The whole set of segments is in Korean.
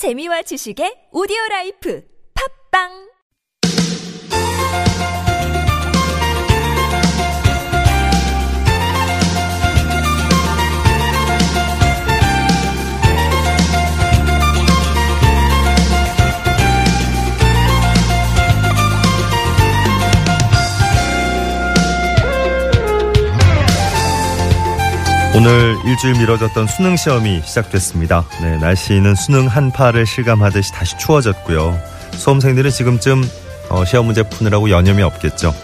재미와 지식의 오디오 라이프. 팝빵 오늘 일주일 미뤄졌던 수능 시험이 시작됐습니다. 네, 날씨는 수능 한파를 실감하듯이 다시 추워졌고요. 수험생들은 지금쯤 어, 시험 문제 푸느라고 여념이 없겠죠.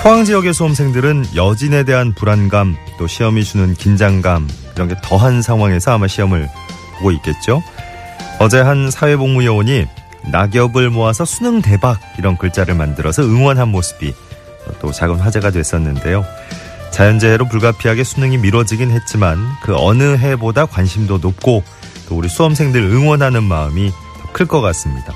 포항 지역의 수험생들은 여진에 대한 불안감, 또 시험이 주는 긴장감 이런 게 더한 상황에서 아마 시험을 보고 있겠죠. 어제 한 사회복무요원이 낙엽을 모아서 수능 대박 이런 글자를 만들어서 응원한 모습이 또 작은 화제가 됐었는데요. 자연재해로 불가피하게 수능이 미뤄지긴 했지만 그 어느 해보다 관심도 높고 또 우리 수험생들 응원하는 마음이 더 클 것 같습니다.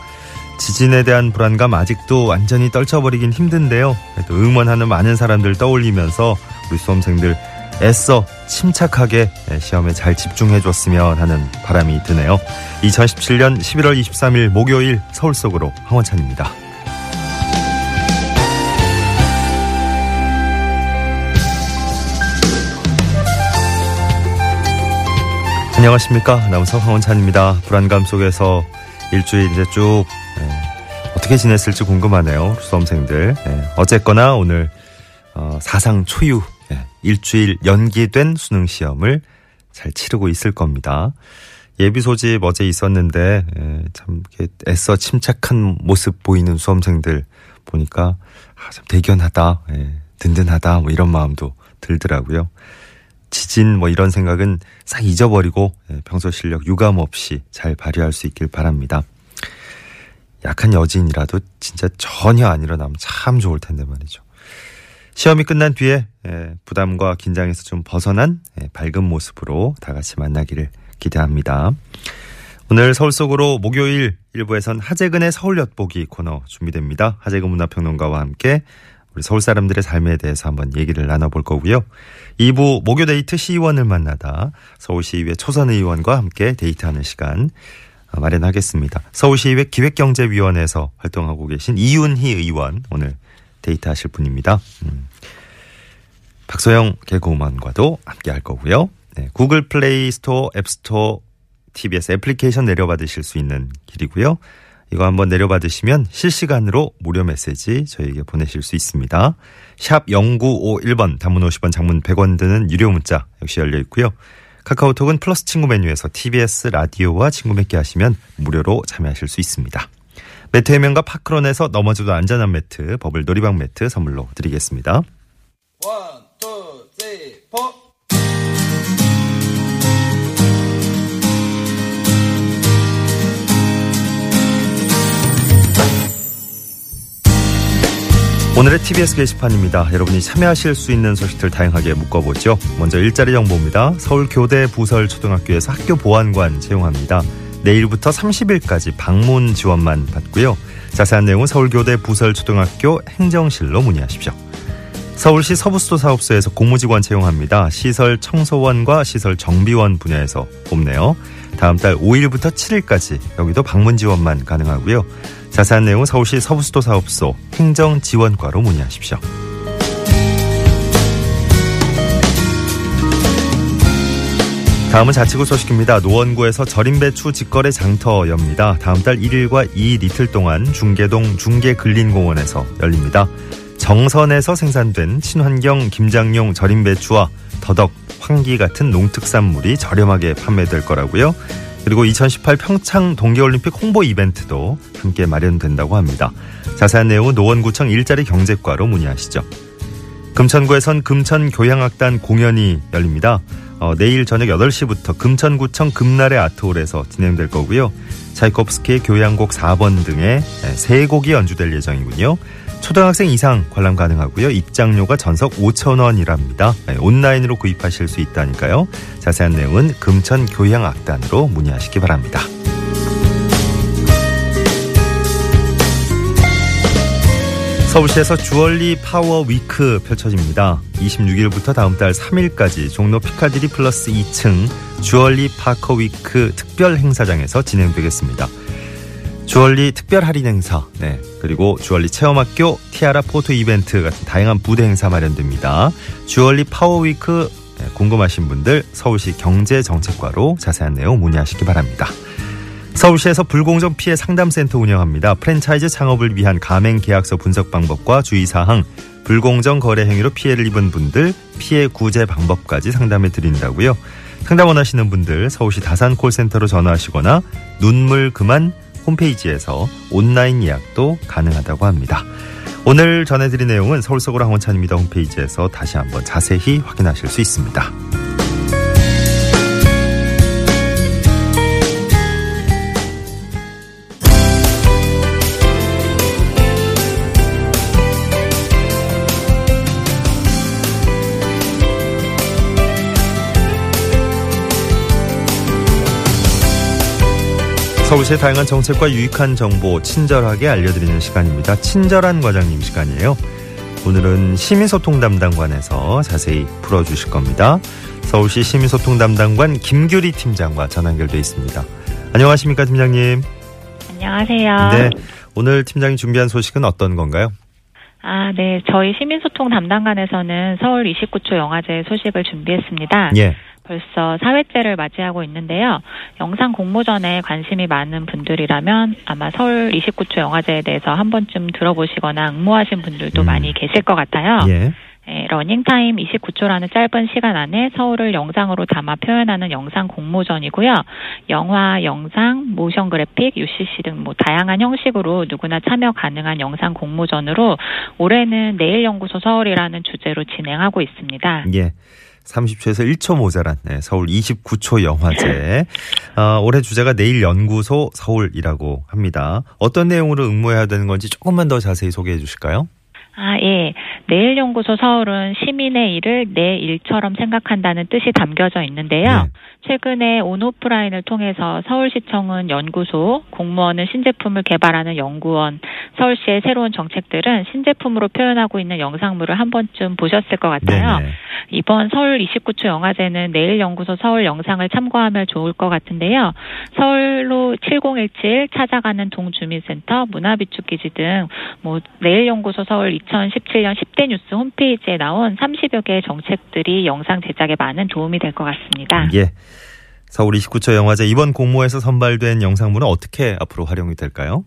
지진에 대한 불안감 아직도 완전히 떨쳐버리긴 힘든데요. 또 응원하는 많은 사람들 떠올리면서 우리 수험생들 애써 침착하게 시험에 잘 집중해줬으면 하는 바람이 드네요. 2017년 11월 23일 목요일 서울 속으로 황원찬입니다. 안녕하십니까. 아나운서 황원찬입니다. 불안감 속에서 일주일 이제 쭉 예, 어떻게 지냈을지 궁금하네요. 수험생들. 예, 어쨌거나 오늘 어, 사상 초유 예, 일주일 연기된 수능 시험을 잘 치르고 있을 겁니다. 예비 소집 어제 있었는데 예, 참 애써 침착한 모습 보이는 수험생들 보니까 아, 참 대견하다, 예, 든든하다 뭐 이런 마음도 들더라고요. 지진 뭐 이런 생각은 싹 잊어버리고 예, 평소 실력 유감 없이 잘 발휘할 수 있길 바랍니다. 약한 여진이라도 진짜 전혀 안 일어나면 참 좋을 텐데 말이죠. 시험이 끝난 뒤에 예, 부담과 긴장에서 좀 벗어난 예, 밝은 모습으로 다 같이 만나기를 기대합니다. 오늘 서울 속으로 목요일 1부에선 하재근의 서울 엿보기 코너 준비됩니다. 하재근 문화평론가와 함께 우리 서울 사람들의 삶에 대해서 한번 얘기를 나눠볼 거고요. 2부 목요 데이트 시의원을 만나다 서울시의회 초선 의원과 함께 데이트하는 시간 마련하겠습니다. 서울시의회 기획경제위원회에서 활동하고 계신 이윤희 의원 오늘 데이트하실 분입니다. 음. 박소영 개그우먼과도 함께 할 거고요. 네, Google Play Store, App Store, TBS 애플리케이션 내려받으실 수 있는 길이고요. 이거 한번 내려받으시면 실시간으로 무료 메시지 저희에게 보내실 수 있습니다. 샵 0951번 단문 50원 장문 100원 드는 유료 문자 역시 열려 있고요. 카카오톡은 플러스 친구 메뉴에서 TBS 라디오와 친구 맺기 하시면 무료로 참여하실 수 있습니다. 매트 해명과 파크론에서 넘어져도 안전한 매트, 버블 놀이방 매트 선물로 드리겠습니다. 원, 오늘의 TBS 게시판입니다. 여러분이 참여하실 수 있는 소식들 다양하게 묶어보죠. 먼저 일자리 정보입니다. 서울 교대 부설 초등학교에서 학교 보안관 채용합니다. 내일부터 30일까지 방문 지원만 받고요. 자세한 내용은 서울교대 부설초등학교 행정실로 문의하십시오. 서울시 서부수도 사업소에서 공무직원 채용합니다. 시설 청소원과 시설 정비원 분야에서 뽑네요. 다음 달 5일부터 7일까지 여기도 방문 지원만 가능하고요. 자세한 내용은 서울시 서부수도 사업소 행정지원과로 문의하십시오. 다음은 자치구 소식입니다. 노원구에서 절임배추 직거래 장터 엽니다. 다음 달 1일과 2일 이틀 동안 중계동 중계근린공원에서 열립니다. 정선에서 생산된 친환경 김장용 절임배추와 더덕, 황기 같은 농특산물이 저렴하게 판매될 거라고요. 그리고 2018 평창 동계올림픽 홍보 이벤트도 함께 마련된다고 합니다. 자세한 내용은 노원구청 일자리 경제과로 문의하시죠. 금천구에선 금천교향악단 공연이 열립니다. 어, 내일 저녁 8시부터 금천구청 금날의 아트홀에서 진행될 거고요. 차이콥스키의 교향곡 4번 등의 3곡이 연주될 예정이군요. 초등학생 이상 관람 가능하고요. 입장료가 전석 5천원이랍니다. 온라인으로 구입하실 수 있다니까요. 자세한 내용은 금천 교향악단으로 문의하시기 바랍니다. 서울시에서 주얼리 Power Week 펼쳐집니다. 26일부터 다음 달 3일까지 종로 피카디리 플러스 2층 주얼리 Power Week 특별 행사장에서 진행되겠습니다. 주얼리 특별 할인 행사, 네. 그리고 주얼리 체험학교, 티아라 photo 이벤트 같은 다양한 부대 행사 마련됩니다. 주얼리 Power Week 네, 궁금하신 분들 서울시 경제정책과로 자세한 내용 문의하시기 바랍니다. 서울시에서 불공정 피해 상담센터 운영합니다. 프랜차이즈 창업을 위한 가맹 계약서 분석 방법과 주의사항, 불공정 거래 행위로 피해를 입은 분들 피해 구제 방법까지 상담해 드린다고요. 상담 원하시는 분들 서울시 다산 콜센터로 전화하시거나 눈물 그만 홈페이지에서 온라인 예약도 가능하다고 합니다. 오늘 전해드린 내용은 서울 서구로 항원찬입니다 홈페이지에서 다시 한번 자세히 확인하실 수 있습니다. 서울시의 다양한 정책과 유익한 정보 친절하게 알려드리는 시간입니다. 친절한 과장님 시간이에요. 오늘은 시민소통 담당관에서 자세히 풀어주실 겁니다. 서울시 시민소통 담당관 김규리 팀장과 전화 연결돼 있습니다. 안녕하십니까 팀장님. 안녕하세요. 네, 오늘 팀장이 준비한 소식은 어떤 건가요? 아, 네. 저희 시민소통 담당관에서는 서울 29초 영화제 소식을 준비했습니다. 예. 벌써 사회째를 맞이하고 있는데요. 영상 공모전에 관심이 많은 분들이라면 아마 서울 29초 영화제에 대해서 한 번쯤 들어보시거나 응모하신 분들도 음. 많이 계실 것 같아요. 예. 네, 러닝타임 29초라는 짧은 시간 안에 서울을 영상으로 담아 표현하는 영상 공모전이고요. 영화, 영상, motion graphic, UCC 등 뭐 다양한 형식으로 누구나 참여 가능한 영상 공모전으로 올해는 내일연구소 서울이라는 주제로 진행하고 있습니다. 예. 30초에서 1초 모자란 네, 서울 29초 영화제. 어, 올해 주제가 내일 연구소 서울이라고 합니다. 어떤 내용으로 응모해야 되는 건지 조금만 더 자세히 소개해 주실까요? 아, 예. 내일 연구소 서울은 시민의 일을 내 일처럼 생각한다는 뜻이 담겨져 있는데요. 네. 최근에 온오프라인을 통해서 서울시청은 연구소, 공무원은 신제품을 개발하는 연구원, 서울시의 새로운 정책들은 신제품으로 표현하고 있는 영상물을 한 번쯤 보셨을 것 같아요. 네네. 이번 서울 29초 영화제는 내일 연구소 서울 영상을 참고하면 좋을 것 같은데요. 서울로 7017 찾아가는 동주민센터, 문화비축기지 등 뭐 내일 연구소 서울 2017년 10대 뉴스 홈페이지에 나온 30여 개의 정책들이 영상 제작에 많은 도움이 될 것 같습니다. 예. 서울 29초 영화제 이번 공모에서 선발된 영상물은 어떻게 앞으로 활용이 될까요?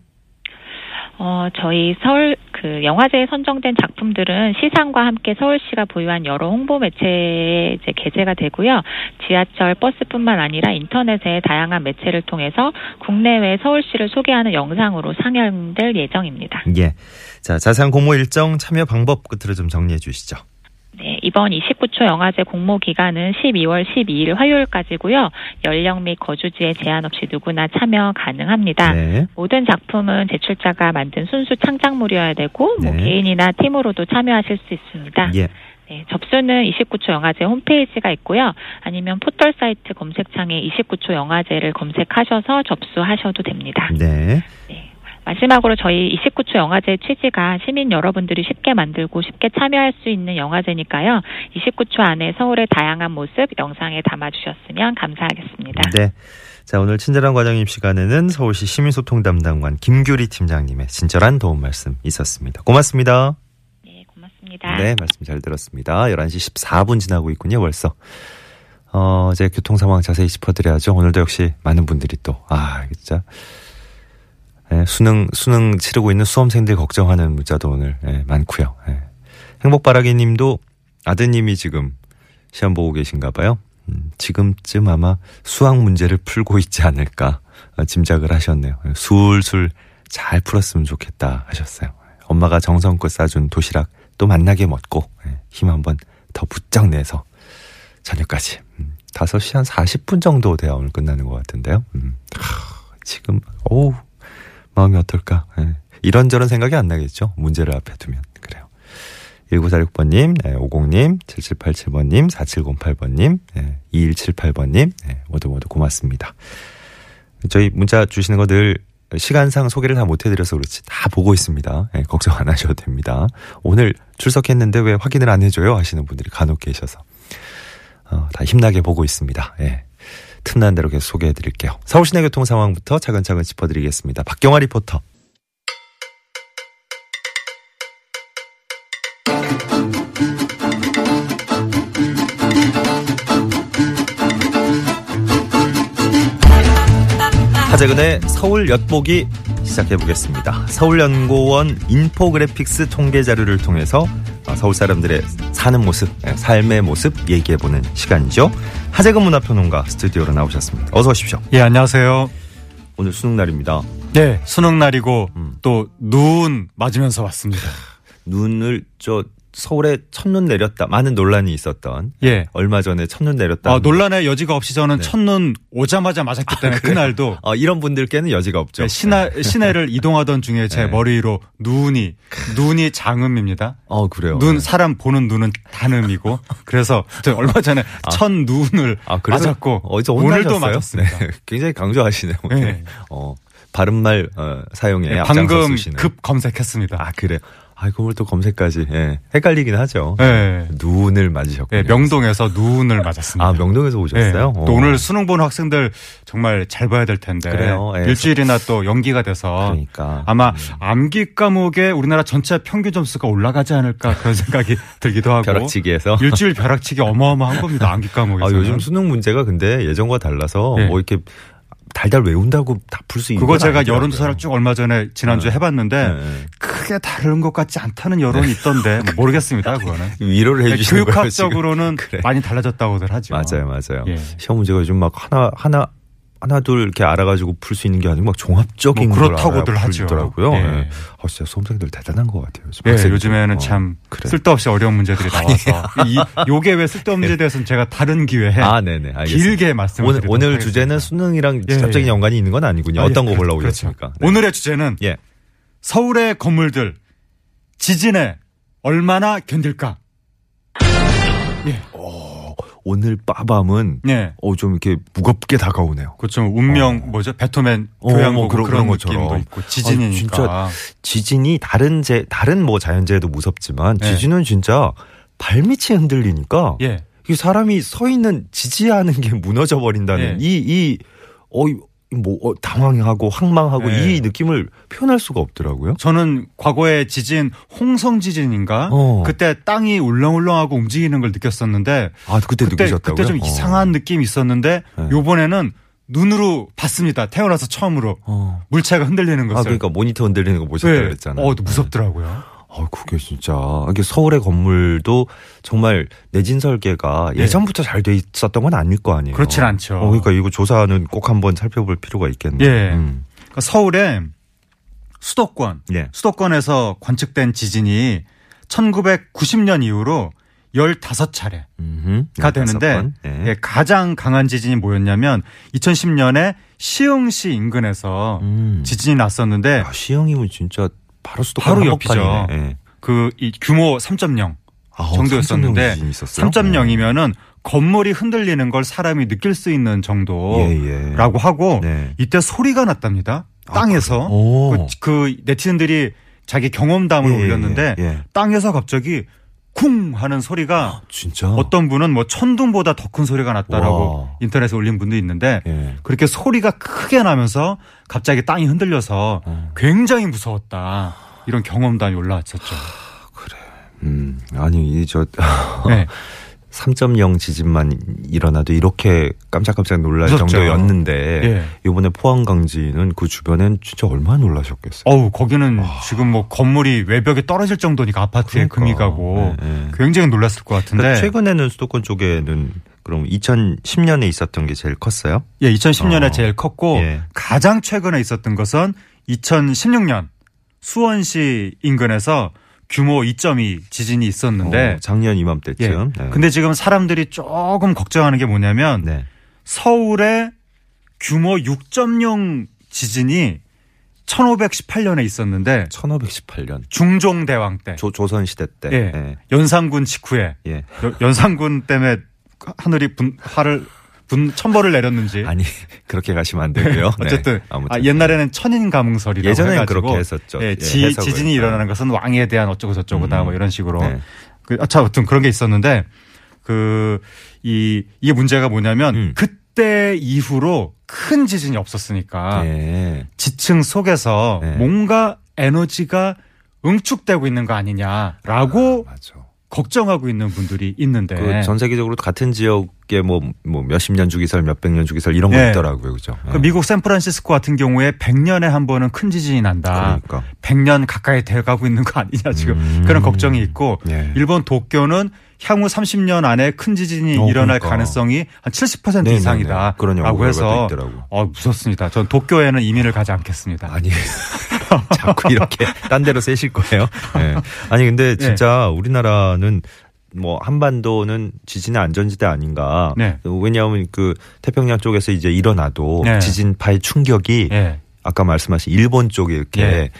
어, 저희 서울 그 영화제에 선정된 작품들은 시상과 함께 서울시가 보유한 여러 홍보 매체에 이제 게재가 되고요. 지하철, 버스뿐만 아니라 인터넷의 다양한 매체를 통해서 국내외 서울시를 소개하는 영상으로 상영될 예정입니다. 예. 자, 자세한 공모 일정 참여 방법 끝으로 좀 정리해 주시죠. 네, 이번 29초 영화제 공모 기간은 12월 12일 화요일까지고요. 연령 및 거주지에 제한 없이 누구나 참여 가능합니다. 네. 모든 작품은 제출자가 만든 순수 창작물이어야 되고 뭐 네. 개인이나 팀으로도 참여하실 수 있습니다. 예. 네, 접수는 29초 영화제 홈페이지가 있고요. 아니면 포털 사이트 검색창에 29초 영화제를 검색하셔서 접수하셔도 됩니다. 네. 네. 마지막으로 저희 29초 영화제 취지가 시민 여러분들이 쉽게 만들고 쉽게 참여할 수 있는 영화제니까요. 29초 안에 서울의 다양한 모습 영상에 담아주셨으면 감사하겠습니다. 네. 자, 오늘 친절한 과장님 시간에는 서울시 시민소통 담당관 김규리 팀장님의 친절한 도움 말씀 있었습니다. 고맙습니다. 네, 고맙습니다. 네, 말씀 잘 들었습니다. 11시 14분 지나고 있군요, 벌써. 어, 이제 교통 상황 자세히 짚어드려야죠. 오늘도 역시 많은 분들이 또, 아, 진짜. 예, 수능, 수능 치르고 있는 수험생들 걱정하는 문자도 오늘, 예, 많고요 예. 행복바라기 님도 아드님이 지금 시험 보고 계신가 봐요. 음, 지금쯤 아마 수학 문제를 풀고 있지 않을까 어, 짐작을 하셨네요. 예, 술술 잘 풀었으면 좋겠다 하셨어요. 엄마가 정성껏 싸준 도시락 또 만나게 먹고 예, 힘 한번 더 부쩍 내서 저녁까지 음, 5시 한 40분 정도 돼야 오늘 끝나는 것 같은데요. 음, 하, 지금 오우 마음이 어떨까? 예, 이런저런 생각이 안 나겠죠. 문제를 앞에 두면 그래요. 1946번님, 네, 50님, 7787번님, 4708번님, 네, 2178번님, 네, 모두 모두 고맙습니다. 저희 문자 주시는 거 늘 시간상 소개를 다 못해드려서 그렇지 다 보고 있습니다. 예, 걱정 안 하셔도 됩니다. 오늘 출석했는데 왜 확인을 안 해줘요? 하시는 분들이 간혹 계셔서 어, 다 힘나게 보고 있습니다. 예. 틈난 대로 계속 소개해 드릴게요. 서울 시내 교통 상황부터 차근차근 짚어드리겠습니다. 박경화 리포터. 하재근의 서울 엿보기 시작해 보겠습니다. 서울연구원 infographics 통계 자료를 통해서 어, 서울 사람들의 사는 모습, 예, 삶의 모습 얘기해 보는 시간이죠. 하재근 문화평론가 스튜디오로 나오셨습니다. 어서 오십시오. 예, 안녕하세요. 오늘 수능 날입니다. 네, 수능 날이고 음. 또 눈 맞으면서 왔습니다. 눈을 저 서울에 첫눈 내렸다. 많은 논란이 있었던 예. 얼마 전에 첫눈 내렸다. 아, 논란의 여지가 없이 저는 네. 첫눈 오자마자 맞았기 때문에 그날도 어, 이런 분들께는 여지가 없죠. 네, 시나, 시내를 이동하던 중에 제 네. 머리 위로 눈이 눈이 장음입니다. 어 그래요. 눈 네. 사람 보는 눈은 단음이고 그래서 저 얼마 전에 첫 눈을 아, 맞았고 어디서 오늘도? 맞았습니다. 네, 굉장히 강조하시네요. 오늘. 네. 어, 바른말 어, 사용에 네, 방금. 급 검색했습니다. 아 그래. 아 그걸 또 검색까지. 예. 헷갈리긴 하죠. 네. 눈을 맞으셨군요. 네, 명동에서 눈을 맞았습니다. 아 명동에서 네. 오셨어요? 또 오늘 수능 보는 학생들 정말 잘 봐야 될 텐데 그래요. 예. 일주일이나 또 연기가 돼서 그러니까 아마 암기 과목에 우리나라 전체 평균 점수가 올라가지 않을까 그런 생각이 들기도 하고 벼락치기에서. 일주일 벼락치기 어마어마한 겁니다 암기 아, 과목에서 요즘 수능 문제가 근데 예전과 달라서 네. 뭐 이렇게 달달 외운다고 다 풀 수 있는 그거 건 제가. 여론조사를 쭉 얼마 전에 지난주에 네. 해봤는데 네, 네. 크게 다른 것 같지 않다는 여론이 있던데 뭐 모르겠습니다 그거는 위로를 해주시는 거예요. 지금. 교육학적으로는 그래. 많이 달라졌다고들 하죠 맞아요, 맞아요. 예. 시험 문제가 요즘 막 하나 하나 하나 둘 이렇게 알아가지고 풀 수 있는 게 아니고 막 종합적인 뭐걸 그렇다고들 하죠. 풀더라고요. 예. 예. 아, 진짜 수험생들 대단한 것 같아요. 요즘 예, 학생들. 요즘에는 어, 참 그래. 쓸데없이 어려운 문제들이 나와서 이 요게 왜 쓸데없는 문제에 대해서는 제가 다른 기회에 아, 네네. 알겠습니다. 길게 말씀을 오늘 오늘. 주제는 수능이랑 예, 직접적인 예. 연관이 있는 건 아니군요. 아, 예, 어떤 거 그렇- 골라오셨습니까? 그렇죠. 네. 오늘의 주제는 예. 서울의 건물들 지진에 얼마나 견딜까? 오늘 빠밤은 예. 어, 좀 이렇게 무겁게 다가오네요. 그렇죠. 운명 뭐죠? 베토벤 어, 뭐뭐 그런- 그런, 것처럼. 있고 지진이니까. 아, 진짜 지진이 다른 재 다른 뭐 자연재해도 무섭지만 예. 지진은 진짜 발밑이 흔들리니까 예. 이 사람이 서 있는 지지하는 게 무너져 버린다는 예. 이이 어이 뭐 어, 당황하고 황망하고 예. 이 느낌을 표현할 수가 없더라고요. 저는 과거에 지진 홍성 지진인가 어. 그때 땅이 울렁울렁하고 움직이는 걸 느꼈었는데 아 그때, 그때 느끼셨다고요? 그때 좀 어. 이상한 느낌이 있었는데 네. 요번에는 눈으로 봤습니다. 태어나서 처음으로 어. 물체가 흔들리는 것을. 아 그러니까 모니터 흔들리는 거 보셨다 네. 고 그랬잖아요. 어, 무섭더라고요. 아, 그게 진짜 이게 서울의 건물도 정말 내진 설계가 네. 예전부터 잘 돼 있었던 건 아닐 거 아니에요. 그렇진 않죠. 어, 그러니까 이거 조사는 꼭 한번 살펴볼 필요가 있겠네요. 예. 음. 그러니까 서울의 수도권, 예. 수도권에서 관측된 지진이 1990년 이후로 15차례. 음흠. 가 네, 되는데. 예. 예, 가장 강한 지진이 뭐였냐면 2010년에 시흥시 인근에서 음. 지진이 났었는데 아, 시영이면 진짜 바로 수도권 바로. 옆이죠. 예. 그이 규모 3.0 아, 정도였었는데 3.0 지진이 있었어요? 3.0이면은 건물이 흔들리는 걸 사람이 느낄 수 있는 정도라고 예, 예. 하고 네. 이때 소리가 났답니다. 아, 땅에서 오. 그, 그 네티즌들이 자기 경험담을 예, 예, 올렸는데 예, 예. 땅에서 갑자기 쿵 하는 소리가 진짜 어떤 분은 뭐 천둥보다 더 큰 소리가 났다라고 와. 인터넷에 올린 분도 있는데 예. 그렇게 소리가 크게 나면서 갑자기 땅이 흔들려서 어. 굉장히 무서웠다. 이런 경험담이 올라왔었죠. 음, 아니 이저 네. 3.0 지진만 일어나도 이렇게 깜짝깜짝 놀랄 무섭죠. 정도였는데 예. 이번에 포항 강진은 그 주변엔 진짜 얼마나 놀라셨겠어요. 어우, 거기는 지금 뭐 건물이 외벽에 떨어질 정도니까 아파트에 그러니까. 금이 가고 네, 네. 굉장히 놀랐을 것 같은데. 그러니까 최근에는 수도권 쪽에는 그럼 2010년에 있었던 게 제일 컸어요? 예, 2010년에 어. 제일 컸고 예. 가장 최근에 있었던 것은 2016년 수원시 인근에서 규모 2.2 지진이 있었는데 어, 작년 예. 이맘때쯤. 네. 근데 지금 사람들이 조금 걱정하는 게 뭐냐면 네. 서울의 규모 6.0 지진이 1518년에 있었는데 1518년 중종대왕 때 조, 조선 시대 때. 예. 예. 연산군 직후에 예. 여- 연산군 때문에 하늘이 분 화를 분 천벌을 내렸는지 아니 그렇게 가시면 안 되고요. 네. 어쨌든 아무튼. 아, 옛날에는 천인 가문설이라고 예전엔 해가지고 그렇게 했었죠. 예, 예, 지, 해석을. 지진이 일어나는 것은 왕에 대한 어쩌고 저쩌고다 음. 뭐 이런 식으로 네. 그, 아, 참, 아무튼 그런 게 있었는데 그 이 이게 문제가 뭐냐면 음. 그 그때 이후로 큰 지진이 없었으니까 예. 지층 속에서 네. 뭔가 에너지가 응축되고 있는 거 아니냐라고 맞아. 걱정하고 있는 분들이 있는데 그 전 세계적으로 같은 지역에 뭐, 뭐 몇십 년 주기설, 몇백 년 주기설 이런 거 네. 있더라고요. 그죠? 그 미국 샌프란시스코 같은 경우에 100년에 한 번은 큰 지진이 난다. 그러니까. 100년 가까이 돼가고 있는 거 아니냐 지금 음. 그런 걱정이 있고 예. 일본 도쿄는 향후 30년 안에 큰 지진이 어, 일어날 그러니까. 가능성이 한 70% 네네네. 이상이다. 그런 라고 해서. 어, 무섭습니다. 전 도쿄에는 이민을 가지 않겠습니다. 아니 자꾸 이렇게 딴 데로 세실 거예요. 예. 아니 근데 진짜 우리나라는 뭐 한반도는 지진의 안전지대 아닌가. 네. 왜냐하면 그 태평양 쪽에서 이제 일어나도 네. 지진파의 충격이 예. 아까 말씀하신 일본 쪽에 이렇게 예.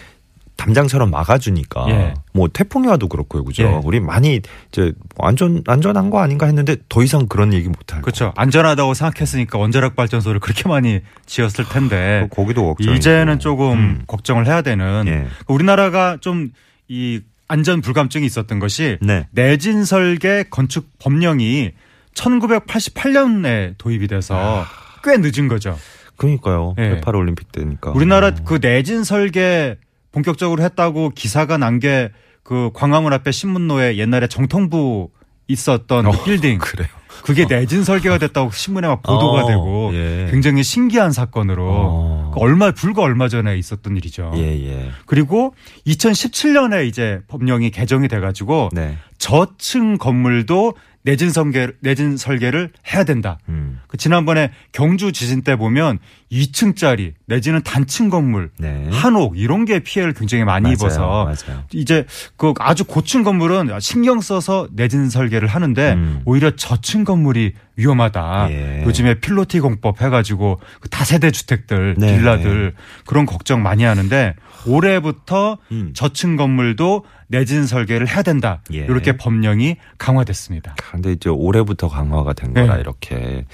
담장처럼 막아주니까 예. 뭐 태풍이 와도 그렇고요, 그죠? 예. 우리 많이 이제 안전 안전한 거 아닌가 했는데 더 이상 그런 얘기 못 할 그렇죠. 안전하다고 생각했으니까 원자력 발전소를 그렇게 많이 지었을 텐데 거. 거기도 걱정. 이제는 조금 음. 걱정을 해야 되는 예. 우리나라가 좀 이 안전 불감증이 있었던 것이 네. 내진 설계 건축 법령이 1988년에 도입이 돼서 꽤 늦은 거죠. 그러니까요. 예. 108 올림픽 때니까. 우리나라 어. 그 내진 설계 본격적으로 했다고 기사가 난 게 그 광화문 앞에 신문로에 옛날에 정통부 있었던 그 빌딩 그래요. 그게 내진 설계가 됐다고 신문에 막 보도가 어, 되고 예. 굉장히 신기한 사건으로 어. 그 얼마 불과 얼마 전에 있었던 일이죠. 예, 예. 그리고 2017년에 이제 법령이 개정이 돼가지고 네. 저층 건물도 내진 설계 내진 설계를 해야 된다. 음. 그 지난번에 경주 지진 때 보면 2층짜리 내지는 단층 건물 네. 한옥 이런 게 피해를 굉장히 많이 맞아요, 입어서 맞아요. 이제 그 아주 고층 건물은 신경 써서 내진 설계를 하는데 음. 오히려 저층 건물이 위험하다. 예. 요즘에 필로티 공법 해가지고 그 다세대 주택들, 네. 빌라들 그런 걱정 많이 하는데 올해부터 음. 저층 건물도 내진 설계를 해야 된다. 예. 이렇게 법령이 강화됐습니다. 근데 이제 올해부터 강화가 된 거라 네. 이렇게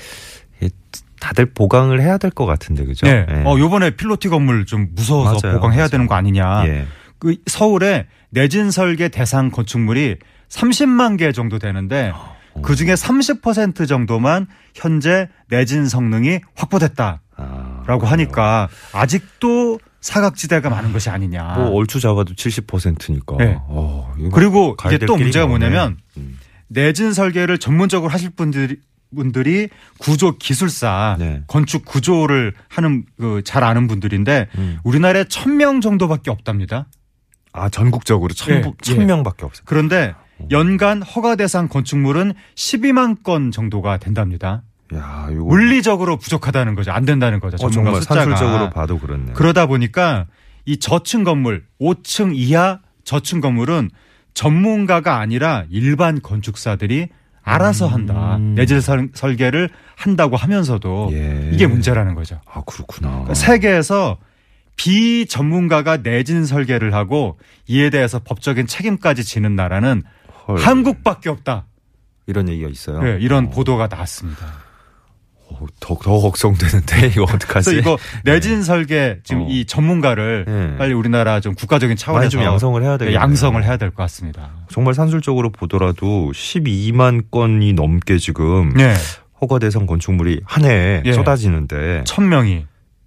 다들 보강을 해야 될 것 같은데 그죠? 네. 예. 어, 요번에 필로티 건물 좀 무서워서 맞아요, 보강해야 맞아요. 되는 거 아니냐. 예. 그 서울에 내진 설계 대상 건축물이 30만 개 정도 되는데 어. 그 중에 30% 정도만 현재 내진 성능이 확보됐다라고 아, 하니까 아직도 사각지대가 많은 것이 아니냐. 뭐 얼추 잡아도 70%니까. 네. 어, 이거 그리고 이게 될또 문제가. 뭐냐면 음. 내진 설계를 전문적으로 하실 분들이 분들이 구조 기술사 네. 건축 구조를 하는 그 잘 아는 분들인데 음. 우리나라에 1000명 정도밖에 없답니다. 아 전국적으로 천, 예, 천 예. 명밖에 없어요. 그런데 연간 허가 대상 건축물은 12만 건 정도가 된답니다. 야, 이거 물리적으로 부족하다는 거죠. 안 된다는 거죠. 어, 전문가 정말 숫자가. 산술적으로 봐도 그렇네요. 그러다 보니까 이 저층 건물, 5층 이하 저층 건물은 전문가가 아니라 일반 건축사들이 알아서 한다. 음. 내질 설- 설계를 한다고 하면서도 예. 이게 문제라는 거죠. 아 그렇구나. 그러니까 세계에서 비전문가가 내진 설계를 하고 이에 대해서 법적인 책임까지 지는 나라는 헐. 한국밖에 없다. 이런 얘기가 있어요. 네, 이런 어, 보도가 나왔습니다. 어, 더, 더 걱정되는데 이거 어떡하지? 그래서 이거 내진 설계 지금 어. 이 전문가를 네. 빨리 우리나라 좀 국가적인 차원에서 좀 양성을 해야 네, 되겠네요. 양성을 해야 될 것 같습니다. 정말 산술적으로 보더라도 12만 건이 넘게 지금 네, 허가 대상 건축물이 한 해에 예. 쏟아지는데 천 명이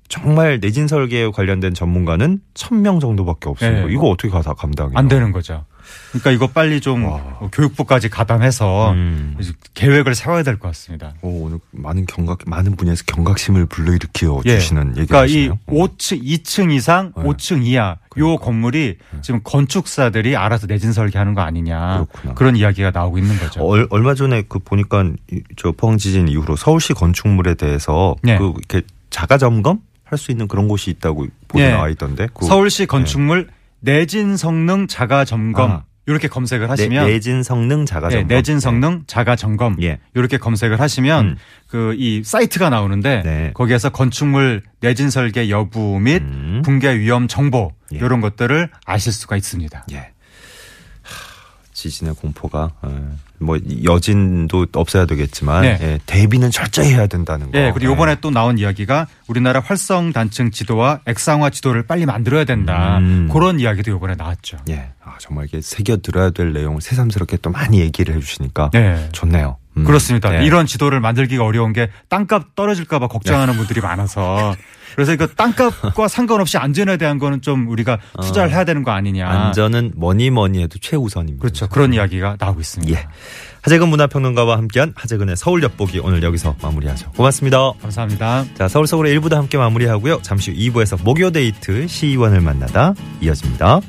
정말 내진 설계에 관련된 전문가는 1000명 정도밖에 없어요. 예. 이거 어떻게 가 감당해요? 안 되는 거죠. 그러니까 이거 빨리 좀 와. 교육부까지 가담해서 음. 계획을 세워야 될 것 같습니다. 오, 오늘 많은 경각 많은 분야에서 경각심을 불러일으켜 예. 주시는 얘기 그러니까 이 하시네요. 5층, 2층 이상, 네. 5층 이하 요 그러니까. 건물이 지금 건축사들이 알아서 내진 설계하는 거 아니냐 그렇구나. 그런 이야기가 나오고 있는 거죠. 얼, 얼마 전에 그 보니까 이- 저 포항 지진 이후로 서울시 건축물에 대해서 네. 그 이렇게 자가 점검 할 수 있는 그런 곳이 있다고 보도 예. 나와 있던데. 그 서울시 건축물 내진 성능 자가 점검 아. 이렇게 검색을 내, 하시면 내진 성능 자가 네, 점검. 내진 성능 자가 점검 예. 이렇게 검색을 하시면 음. 그이 사이트가 나오는데 네. 거기에서 건축물 내진 설계 여부 및 음. 붕괴 위험 정보 예. 이런 것들을 아실 수가 있습니다. 예. 하, 지진의 공포가 어, 뭐 여진도 없어야 되겠지만 네. 예, 대비는 철저히 해야 된다는 거. 예, 그리고 예. 이번에 또 나온 이야기가 우리나라 활성 단층 지도와 액상화 지도를 빨리 만들어야 된다. 음. 그런 이야기도 이번에 나왔죠. 예. 아, 정말 이게 새겨 들어야 될 내용을 새삼스럽게 또 많이 얘기를 해주시니까 네. 좋네요. 음. 그렇습니다. 네. 이런 지도를 만들기가 어려운 게 땅값 떨어질까봐 걱정하는 분들이 많아서 그래서 이거 땅값과 상관없이 안전에 대한 거는 좀 우리가 투자를 해야 되는 거 아니냐. 안전은 뭐니 뭐니 해도 최우선입니다. 그렇죠. 그런 이야기가 나오고 있습니다. 예. 하재근 문화평론가와 함께한 하재근의 서울 엿보기 오늘 여기서 마무리하죠. 고맙습니다. 감사합니다. 자, 서울 서울의 1부도 함께 마무리하고요. 잠시 후 2부에서 목요 데이트 시의원을 만나다 이어집니다.